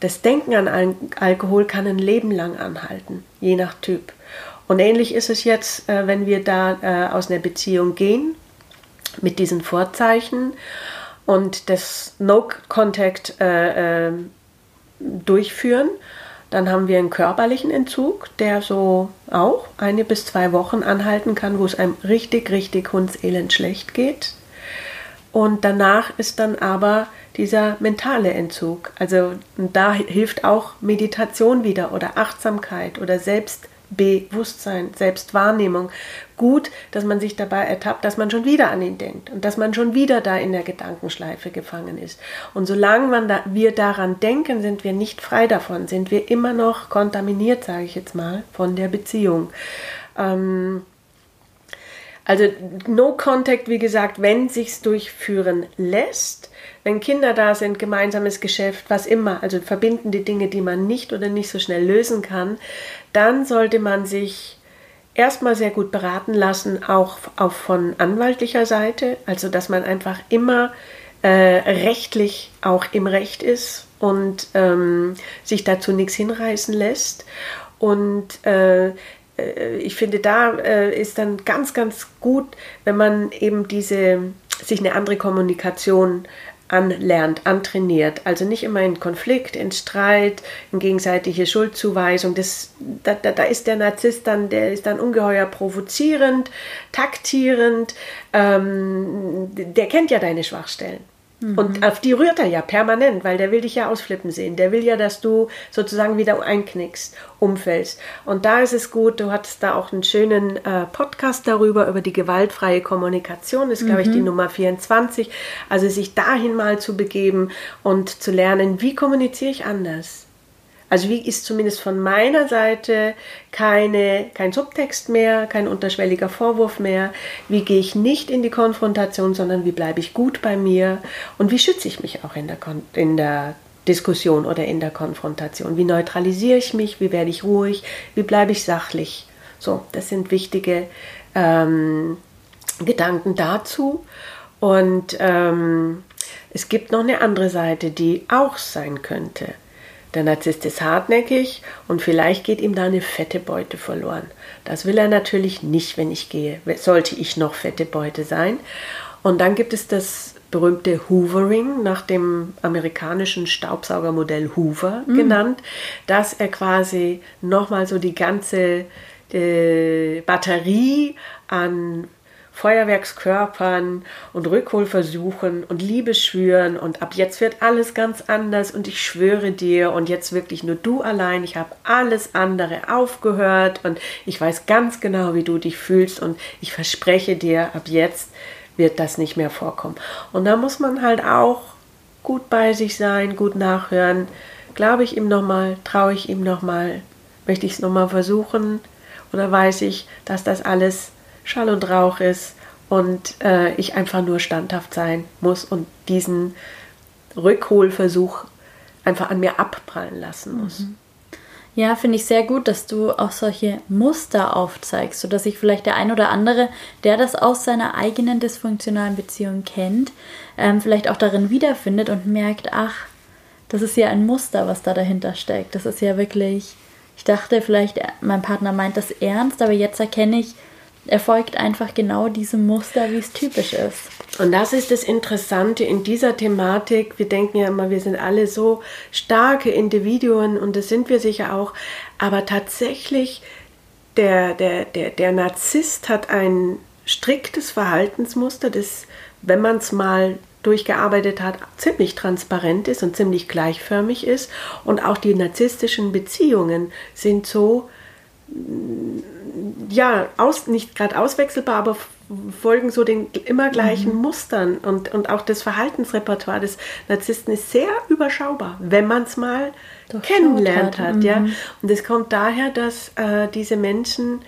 Das Denken an Al Alkohol kann ein Leben lang anhalten, je nach Typ. Und ähnlich ist es jetzt, äh, wenn wir da äh, aus einer Beziehung gehen mit diesen Vorzeichen und das No-Contact äh, durchführen. Dann haben wir einen körperlichen Entzug, der so auch eine bis zwei Wochen anhalten kann, wo es einem richtig, richtig hundselend schlecht geht. Und danach ist dann aber dieser mentale Entzug. Also da hilft auch Meditation wieder oder Achtsamkeit oder Selbst Bewusstsein, Selbstwahrnehmung. Gut, dass man sich dabei ertappt, dass man schon wieder an ihn denkt und dass man schon wieder da in der Gedankenschleife gefangen ist. Und solange man da, wir daran denken, sind wir nicht frei davon, sind wir immer noch kontaminiert, sage ich jetzt mal, von der Beziehung. Ähm, also No Contact, wie gesagt, wenn sich's durchführen lässt, wenn Kinder da sind, gemeinsames Geschäft, was immer, also verbindende Dinge, die man nicht oder nicht so schnell lösen kann, dann sollte man sich erstmal sehr gut beraten lassen, auch, auch von anwaltlicher Seite, also dass man einfach immer äh, rechtlich auch im Recht ist und ähm, sich dazu nichts hinreißen lässt. Und äh, ich finde, da äh, ist dann ganz, ganz gut, wenn man eben diese, sich eine andere Kommunikation anlernt, antrainiert. Also nicht immer in Konflikt, in Streit, in gegenseitige Schuldzuweisung. Das, da, da, da ist der Narzisst dann, der ist dann ungeheuer provozierend, taktierend. Ähm, der kennt ja deine Schwachstellen. Und mhm. auf die rührt er ja permanent, weil der will dich ja ausflippen sehen. Der will ja, dass du sozusagen wieder einknickst, umfällst. Und da ist es gut, du hattest da auch einen schönen äh, Podcast darüber, über die gewaltfreie Kommunikation, ist, glaube ich, die mhm. Nummer 24. Also sich dahin mal zu begeben und zu lernen, wie kommuniziere ich anders? Also wie ist zumindest von meiner Seite keine, kein Subtext mehr, kein unterschwelliger Vorwurf mehr. Wie gehe ich nicht in die Konfrontation, sondern wie bleibe ich gut bei mir und wie schütze ich mich auch in der, Kon in der Diskussion oder in der Konfrontation. Wie neutralisiere ich mich, wie werde ich ruhig, wie bleibe ich sachlich. So, das sind wichtige ähm, Gedanken dazu. Und ähm, es gibt noch eine andere Seite, die auch sein könnte. Der Narzisst ist hartnäckig und vielleicht geht ihm da eine fette Beute verloren. Das will er natürlich nicht, wenn ich gehe. Sollte ich noch fette Beute sein. Und dann gibt es das berühmte Hoovering nach dem amerikanischen Staubsaugermodell Hoover mhm. genannt, dass er quasi nochmal so die ganze äh, Batterie an Feuerwerkskörpern und Rückholversuchen und Liebesschwüren und ab jetzt wird alles ganz anders und ich schwöre dir und jetzt wirklich nur du allein, ich habe alles andere aufgehört und ich weiß ganz genau, wie du dich fühlst und ich verspreche dir, ab jetzt wird das nicht mehr vorkommen. Und da muss man halt auch gut bei sich sein, gut nachhören. Glaube ich ihm nochmal, traue ich ihm nochmal, möchte ich es nochmal versuchen oder weiß ich, dass das alles Schall und Rauch ist und äh, ich einfach nur standhaft sein muss und diesen Rückholversuch einfach an mir abprallen lassen muss. Mhm. Ja, finde ich sehr gut, dass du auch solche Muster aufzeigst, sodass sich vielleicht der ein oder andere, der das aus seiner eigenen dysfunktionalen Beziehung kennt, ähm, vielleicht auch darin wiederfindet und merkt, ach, das ist ja ein Muster, was da dahinter steckt. Das ist ja wirklich, ich dachte vielleicht, mein Partner meint das ernst, aber jetzt erkenne ich, er folgt einfach genau diesem Muster, wie es typisch ist. Und das ist das Interessante in dieser Thematik. Wir denken ja immer, wir sind alle so starke Individuen und das sind wir sicher auch. Aber tatsächlich, der, der, der, der Narzisst hat ein striktes Verhaltensmuster, das, wenn man es mal durchgearbeitet hat, ziemlich transparent ist und ziemlich gleichförmig ist. Und auch die narzisstischen Beziehungen sind so, ja, aus, nicht gerade auswechselbar, aber folgen so den immer gleichen mhm. Mustern und, und auch das Verhaltensrepertoire des Narzissten ist sehr überschaubar, wenn man es mal Doch kennenlernt hat. hat mhm. ja. Und es kommt daher, dass äh, diese Menschen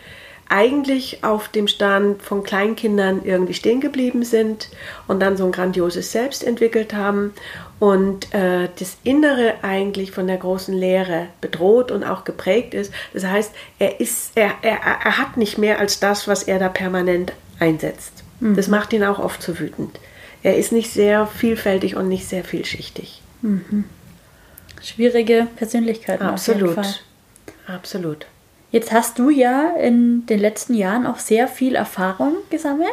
eigentlich auf dem Stand von Kleinkindern irgendwie stehen geblieben sind und dann so ein grandioses Selbst entwickelt haben und äh, das Innere eigentlich von der großen Lehre bedroht und auch geprägt ist. Das heißt, er, ist, er, er, er hat nicht mehr als das, was er da permanent einsetzt. Mhm. Das macht ihn auch oft so wütend. Er ist nicht sehr vielfältig und nicht sehr vielschichtig. Mhm. Schwierige Persönlichkeit. Absolut. Absolut. Jetzt hast du ja in den letzten Jahren auch sehr viel Erfahrung gesammelt.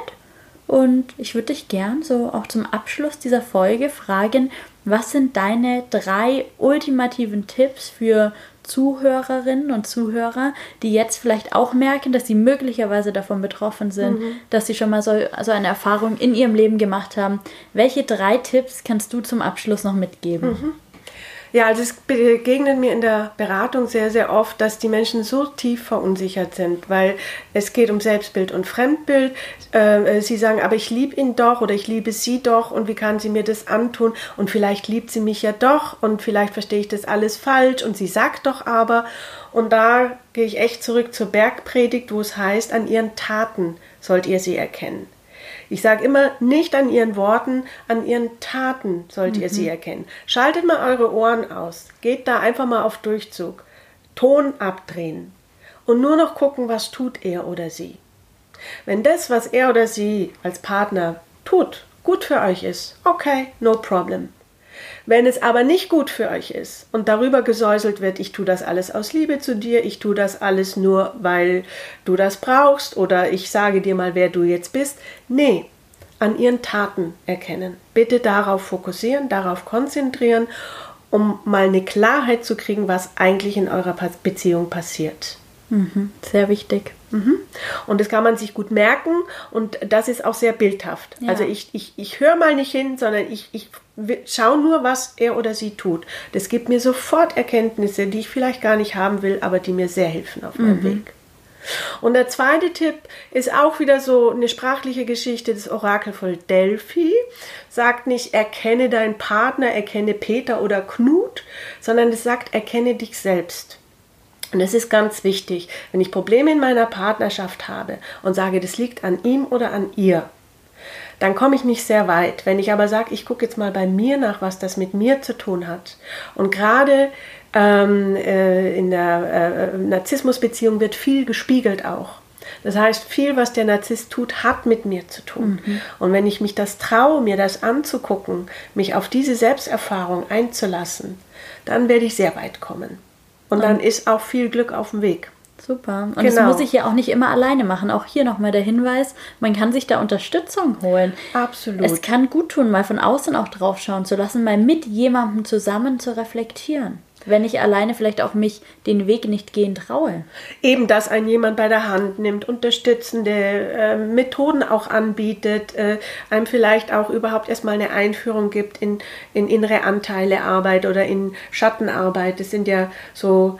Und ich würde dich gern so auch zum Abschluss dieser Folge fragen, was sind deine drei ultimativen Tipps für Zuhörerinnen und Zuhörer, die jetzt vielleicht auch merken, dass sie möglicherweise davon betroffen sind, mhm. dass sie schon mal so also eine Erfahrung in ihrem Leben gemacht haben. Welche drei Tipps kannst du zum Abschluss noch mitgeben? Mhm. Ja, also es begegnet mir in der Beratung sehr, sehr oft, dass die Menschen so tief verunsichert sind, weil es geht um Selbstbild und Fremdbild. Äh, sie sagen, aber ich liebe ihn doch oder ich liebe sie doch und wie kann sie mir das antun und vielleicht liebt sie mich ja doch und vielleicht verstehe ich das alles falsch und sie sagt doch aber. Und da gehe ich echt zurück zur Bergpredigt, wo es heißt, an ihren Taten sollt ihr sie erkennen. Ich sage immer, nicht an ihren Worten, an ihren Taten sollt mhm. ihr sie mhm. erkennen. Schaltet mal eure Ohren aus. Geht da einfach mal auf Durchzug. Ton abdrehen. Und nur noch gucken, was tut er oder sie. Wenn das, was er oder sie als Partner tut, gut für euch ist, okay, no problem. Wenn es aber nicht gut für euch ist und darüber gesäuselt wird, ich tue das alles aus Liebe zu dir, ich tue das alles nur, weil du das brauchst oder ich sage dir mal, wer du jetzt bist, nee, an ihren Taten erkennen. Bitte darauf fokussieren, darauf konzentrieren, um mal eine Klarheit zu kriegen, was eigentlich in eurer Beziehung passiert. Mhm, sehr wichtig. Mhm. Und das kann man sich gut merken und das ist auch sehr bildhaft. Ja. Also ich, ich, ich höre mal nicht hin, sondern ich, ich schaue nur, was er oder sie tut. Das gibt mir sofort Erkenntnisse, die ich vielleicht gar nicht haben will, aber die mir sehr helfen auf meinem mhm. Weg. Und der zweite Tipp ist auch wieder so eine sprachliche Geschichte. Das Orakel von Delphi sagt nicht, erkenne deinen Partner, erkenne Peter oder Knut, sondern es sagt, erkenne dich selbst. Und es ist ganz wichtig, wenn ich Probleme in meiner Partnerschaft habe und sage, das liegt an ihm oder an ihr, dann komme ich nicht sehr weit. Wenn ich aber sage, ich gucke jetzt mal bei mir nach, was das mit mir zu tun hat. Und gerade ähm, äh, in der äh, Narzissmusbeziehung wird viel gespiegelt auch. Das heißt, viel, was der Narzisst tut, hat mit mir zu tun. Mhm. Und wenn ich mich das traue, mir das anzugucken, mich auf diese Selbsterfahrung einzulassen, dann werde ich sehr weit kommen. Und, Und dann ist auch viel Glück auf dem Weg. Super. Und genau. das muss ich ja auch nicht immer alleine machen. Auch hier nochmal der Hinweis, man kann sich da Unterstützung holen. Absolut. Es kann gut tun, mal von außen auch drauf schauen zu lassen, mal mit jemandem zusammen zu reflektieren wenn ich alleine vielleicht auch mich den Weg nicht gehen traue. Eben, dass ein jemand bei der Hand nimmt, unterstützende äh, Methoden auch anbietet, äh, einem vielleicht auch überhaupt erstmal eine Einführung gibt in, in innere Anteilearbeit oder in Schattenarbeit. Das sind ja so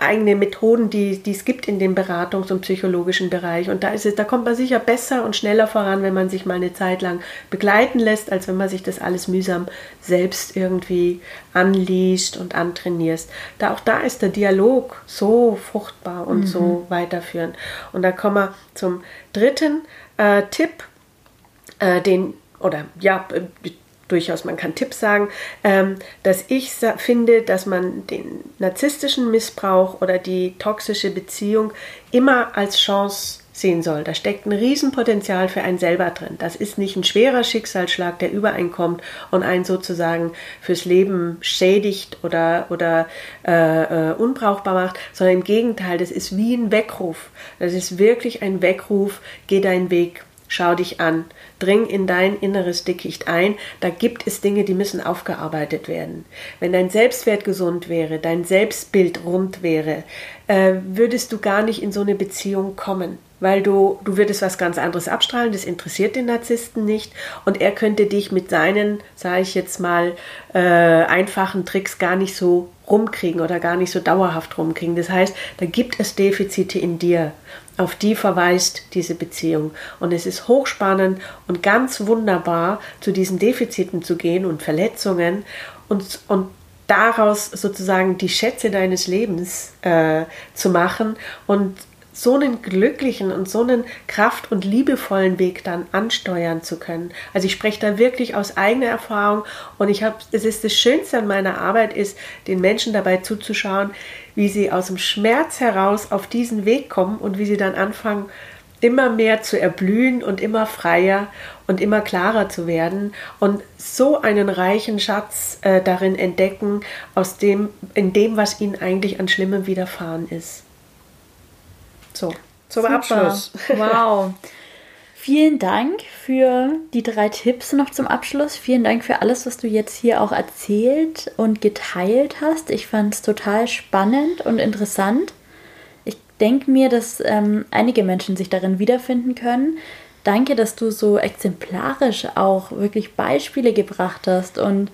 eigene Methoden, die, die es gibt in dem Beratungs- und psychologischen Bereich. Und da ist es, da kommt man sicher besser und schneller voran, wenn man sich mal eine Zeit lang begleiten lässt, als wenn man sich das alles mühsam selbst irgendwie anliest und antrainiert. Da auch da ist der Dialog so fruchtbar und mhm. so weiterführend. Und da kommen wir zum dritten äh, Tipp, äh, den oder ja, durchaus, man kann Tipps sagen, ähm, dass ich finde, dass man den narzisstischen Missbrauch oder die toxische Beziehung immer als Chance sehen soll. Da steckt ein Riesenpotenzial für einen selber drin. Das ist nicht ein schwerer Schicksalsschlag, der übereinkommt und einen sozusagen fürs Leben schädigt oder, oder äh, äh, unbrauchbar macht, sondern im Gegenteil, das ist wie ein Weckruf. Das ist wirklich ein Weckruf, geh deinen Weg, schau dich an, dring in dein inneres Dickicht ein. Da gibt es Dinge, die müssen aufgearbeitet werden. Wenn dein Selbstwert gesund wäre, dein Selbstbild rund wäre, äh, würdest du gar nicht in so eine Beziehung kommen weil du, du würdest was ganz anderes abstrahlen, das interessiert den Narzissten nicht und er könnte dich mit seinen, sage ich jetzt mal, äh, einfachen Tricks gar nicht so rumkriegen oder gar nicht so dauerhaft rumkriegen. Das heißt, da gibt es Defizite in dir, auf die verweist diese Beziehung. Und es ist hochspannend und ganz wunderbar, zu diesen Defiziten zu gehen und Verletzungen und, und daraus sozusagen die Schätze deines Lebens äh, zu machen und so einen glücklichen und so einen kraft- und liebevollen Weg dann ansteuern zu können. Also ich spreche da wirklich aus eigener Erfahrung und ich habe, es ist das Schönste an meiner Arbeit ist, den Menschen dabei zuzuschauen, wie sie aus dem Schmerz heraus auf diesen Weg kommen und wie sie dann anfangen, immer mehr zu erblühen und immer freier und immer klarer zu werden und so einen reichen Schatz äh, darin entdecken, aus dem, in dem, was ihnen eigentlich an Schlimmem widerfahren ist. So, zum Super. Abschluss. Wow. Vielen Dank für die drei Tipps noch zum Abschluss. Vielen Dank für alles, was du jetzt hier auch erzählt und geteilt hast. Ich fand es total spannend und interessant. Ich denke mir, dass ähm, einige Menschen sich darin wiederfinden können. Danke, dass du so exemplarisch auch wirklich Beispiele gebracht hast und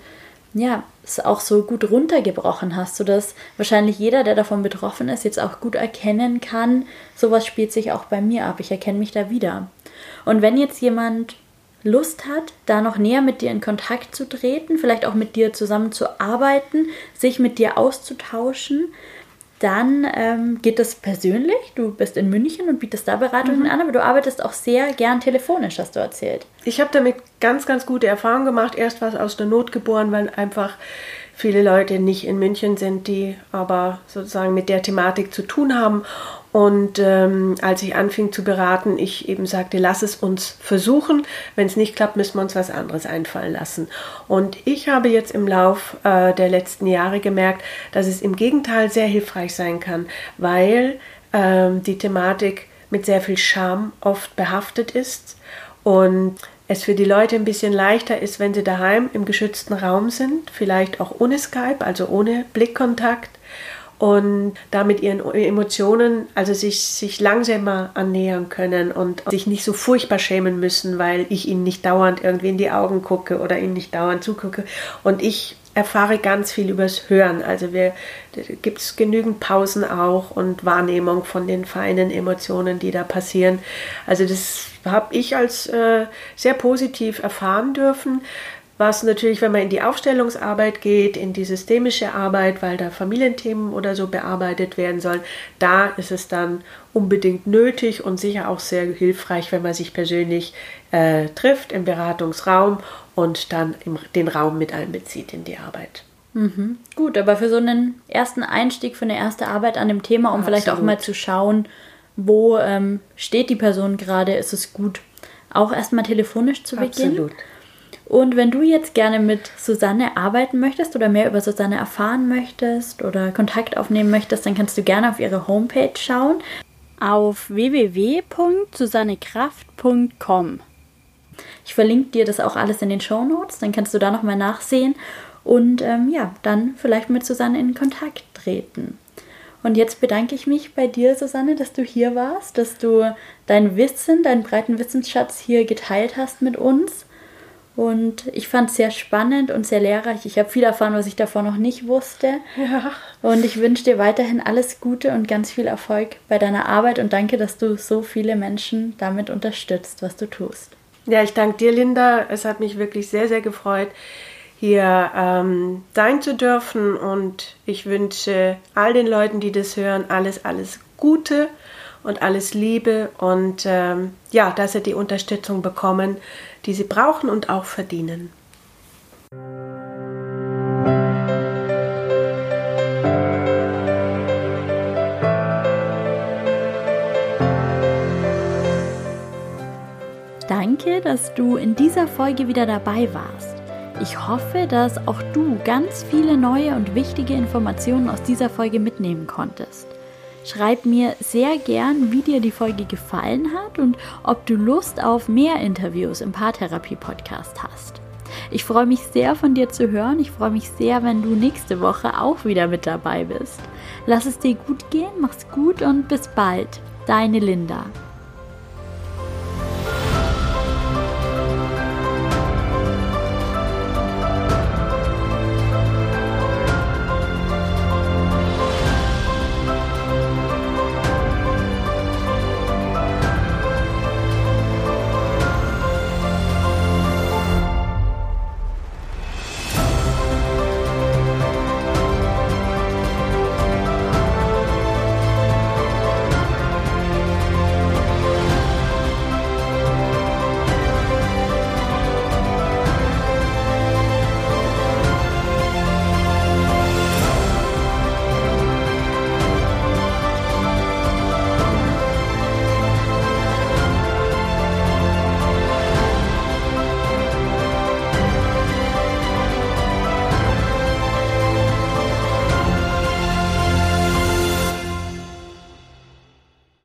ja, es auch so gut runtergebrochen hast, sodass wahrscheinlich jeder, der davon betroffen ist, jetzt auch gut erkennen kann, sowas spielt sich auch bei mir ab. Ich erkenne mich da wieder. Und wenn jetzt jemand Lust hat, da noch näher mit dir in Kontakt zu treten, vielleicht auch mit dir zusammen zu arbeiten, sich mit dir auszutauschen, dann ähm, geht das persönlich. Du bist in München und bietest da Beratungen mhm. an, aber du arbeitest auch sehr gern telefonisch, hast du erzählt. Ich habe damit ganz, ganz gute Erfahrungen gemacht. Erst war es aus der Not geboren, weil einfach viele Leute nicht in München sind, die aber sozusagen mit der Thematik zu tun haben. Und ähm, als ich anfing zu beraten, ich eben sagte, lass es uns versuchen. Wenn es nicht klappt, müssen wir uns was anderes einfallen lassen. Und ich habe jetzt im Lauf äh, der letzten Jahre gemerkt, dass es im Gegenteil sehr hilfreich sein kann, weil ähm, die Thematik mit sehr viel Scham oft behaftet ist und es für die Leute ein bisschen leichter ist, wenn sie daheim im geschützten Raum sind, vielleicht auch ohne Skype, also ohne Blickkontakt und damit ihren Emotionen, also sich, sich langsamer annähern können und sich nicht so furchtbar schämen müssen, weil ich ihnen nicht dauernd irgendwie in die Augen gucke oder ihnen nicht dauernd zugucke. Und ich erfahre ganz viel übers Hören. Also wir gibt es genügend Pausen auch und Wahrnehmung von den feinen Emotionen, die da passieren. Also das habe ich als äh, sehr positiv erfahren dürfen. Was natürlich, wenn man in die Aufstellungsarbeit geht, in die systemische Arbeit, weil da Familienthemen oder so bearbeitet werden sollen, da ist es dann unbedingt nötig und sicher auch sehr hilfreich, wenn man sich persönlich äh, trifft im Beratungsraum und dann im, den Raum mit einbezieht in die Arbeit. Mhm. Gut, aber für so einen ersten Einstieg, für eine erste Arbeit an dem Thema, um Absolut. vielleicht auch mal zu schauen, wo ähm, steht die Person gerade, ist es gut, auch erstmal telefonisch zu beginnen. Absolut. Und wenn du jetzt gerne mit Susanne arbeiten möchtest oder mehr über Susanne erfahren möchtest oder Kontakt aufnehmen möchtest, dann kannst du gerne auf ihre Homepage schauen auf www.susannekraft.com. Ich verlinke dir das auch alles in den Show Notes, dann kannst du da nochmal nachsehen und ähm, ja, dann vielleicht mit Susanne in Kontakt treten. Und jetzt bedanke ich mich bei dir, Susanne, dass du hier warst, dass du dein Wissen, deinen breiten Wissensschatz hier geteilt hast mit uns. Und ich fand es sehr spannend und sehr lehrreich. Ich habe viel erfahren, was ich davor noch nicht wusste. Ja. Und ich wünsche dir weiterhin alles Gute und ganz viel Erfolg bei deiner Arbeit und danke, dass du so viele Menschen damit unterstützt, was du tust. Ja, ich danke dir, Linda. Es hat mich wirklich sehr, sehr gefreut, hier ähm, sein zu dürfen. Und ich wünsche all den Leuten, die das hören, alles, alles Gute und alles Liebe. Und ähm, ja, dass sie die Unterstützung bekommen, die sie brauchen und auch verdienen. Danke, dass du in dieser Folge wieder dabei warst. Ich hoffe, dass auch du ganz viele neue und wichtige Informationen aus dieser Folge mitnehmen konntest. Schreib mir sehr gern, wie dir die Folge gefallen hat und ob du Lust auf mehr Interviews im Paartherapie-Podcast hast. Ich freue mich sehr von dir zu hören. Ich freue mich sehr, wenn du nächste Woche auch wieder mit dabei bist. Lass es dir gut gehen, mach's gut und bis bald. Deine Linda.